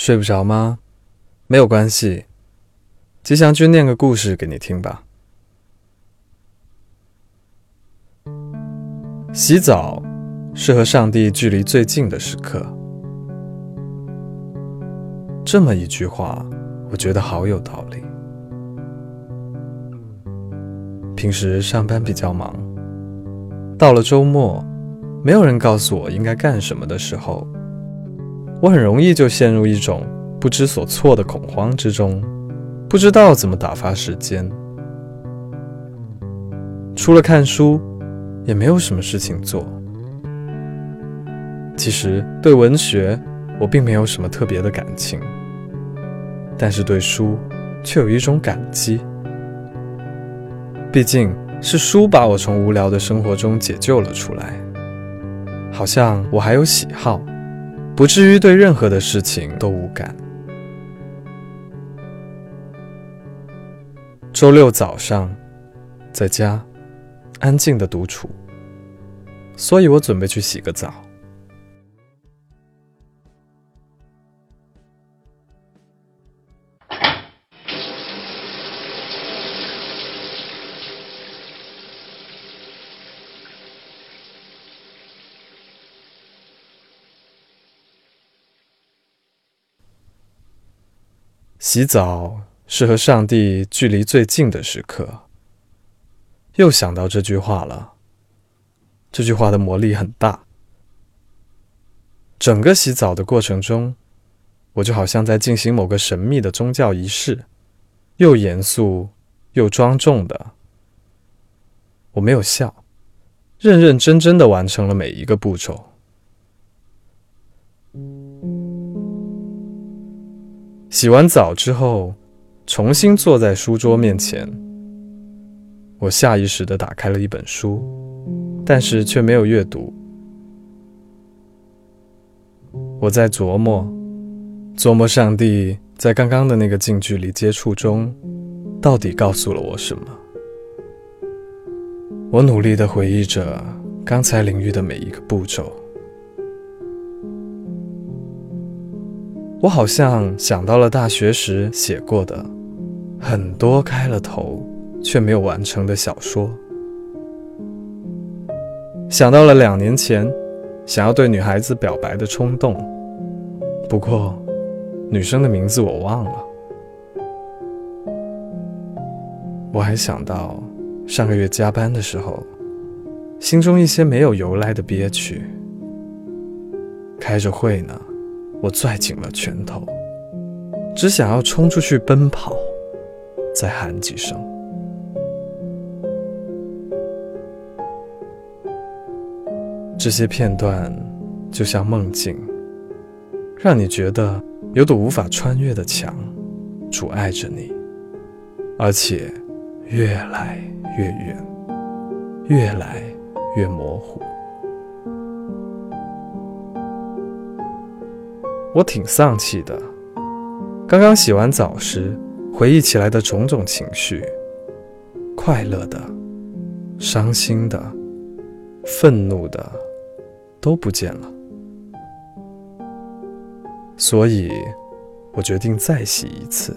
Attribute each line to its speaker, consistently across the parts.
Speaker 1: 睡不着吗？没有关系，吉祥君念个故事给你听吧。洗澡是和上帝距离最近的时刻。这么一句话，我觉得好有道理。平时上班比较忙，到了周末，没有人告诉我应该干什么的时候。我很容易就陷入一种不知所措的恐慌之中，不知道怎么打发时间。除了看书，也没有什么事情做。其实对文学，我并没有什么特别的感情，但是对书却有一种感激。毕竟是书把我从无聊的生活中解救了出来，好像我还有喜好。不至于对任何的事情都无感。周六早上，在家安静的独处，所以我准备去洗个澡。洗澡是和上帝距离最近的时刻。又想到这句话了。这句话的魔力很大。整个洗澡的过程中，我就好像在进行某个神秘的宗教仪式，又严肃又庄重的。我没有笑，认认真真的完成了每一个步骤。洗完澡之后，重新坐在书桌面前，我下意识地打开了一本书，但是却没有阅读。我在琢磨，琢磨上帝在刚刚的那个近距离接触中，到底告诉了我什么。我努力地回忆着刚才领域的每一个步骤。我好像想到了大学时写过的很多开了头却没有完成的小说，想到了两年前想要对女孩子表白的冲动，不过女生的名字我忘了。我还想到上个月加班的时候，心中一些没有由来的憋屈。开着会呢。我攥紧了拳头，只想要冲出去奔跑，再喊几声。这些片段就像梦境，让你觉得有堵无法穿越的墙阻碍着你，而且越来越远，越来越模糊。我挺丧气的。刚刚洗完澡时，回忆起来的种种情绪，快乐的、伤心的、愤怒的，都不见了。所以，我决定再洗一次。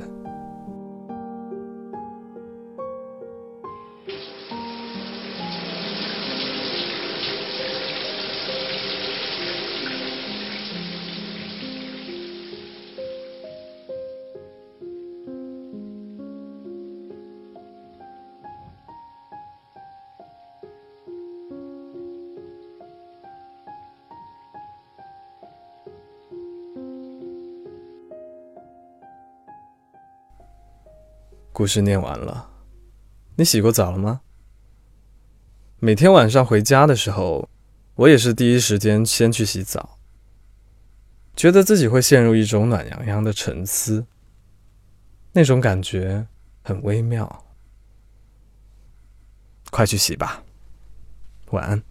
Speaker 1: 故事念完了，你洗过澡了吗？每天晚上回家的时候，我也是第一时间先去洗澡，觉得自己会陷入一种暖洋洋的沉思，那种感觉很微妙。快去洗吧，晚安。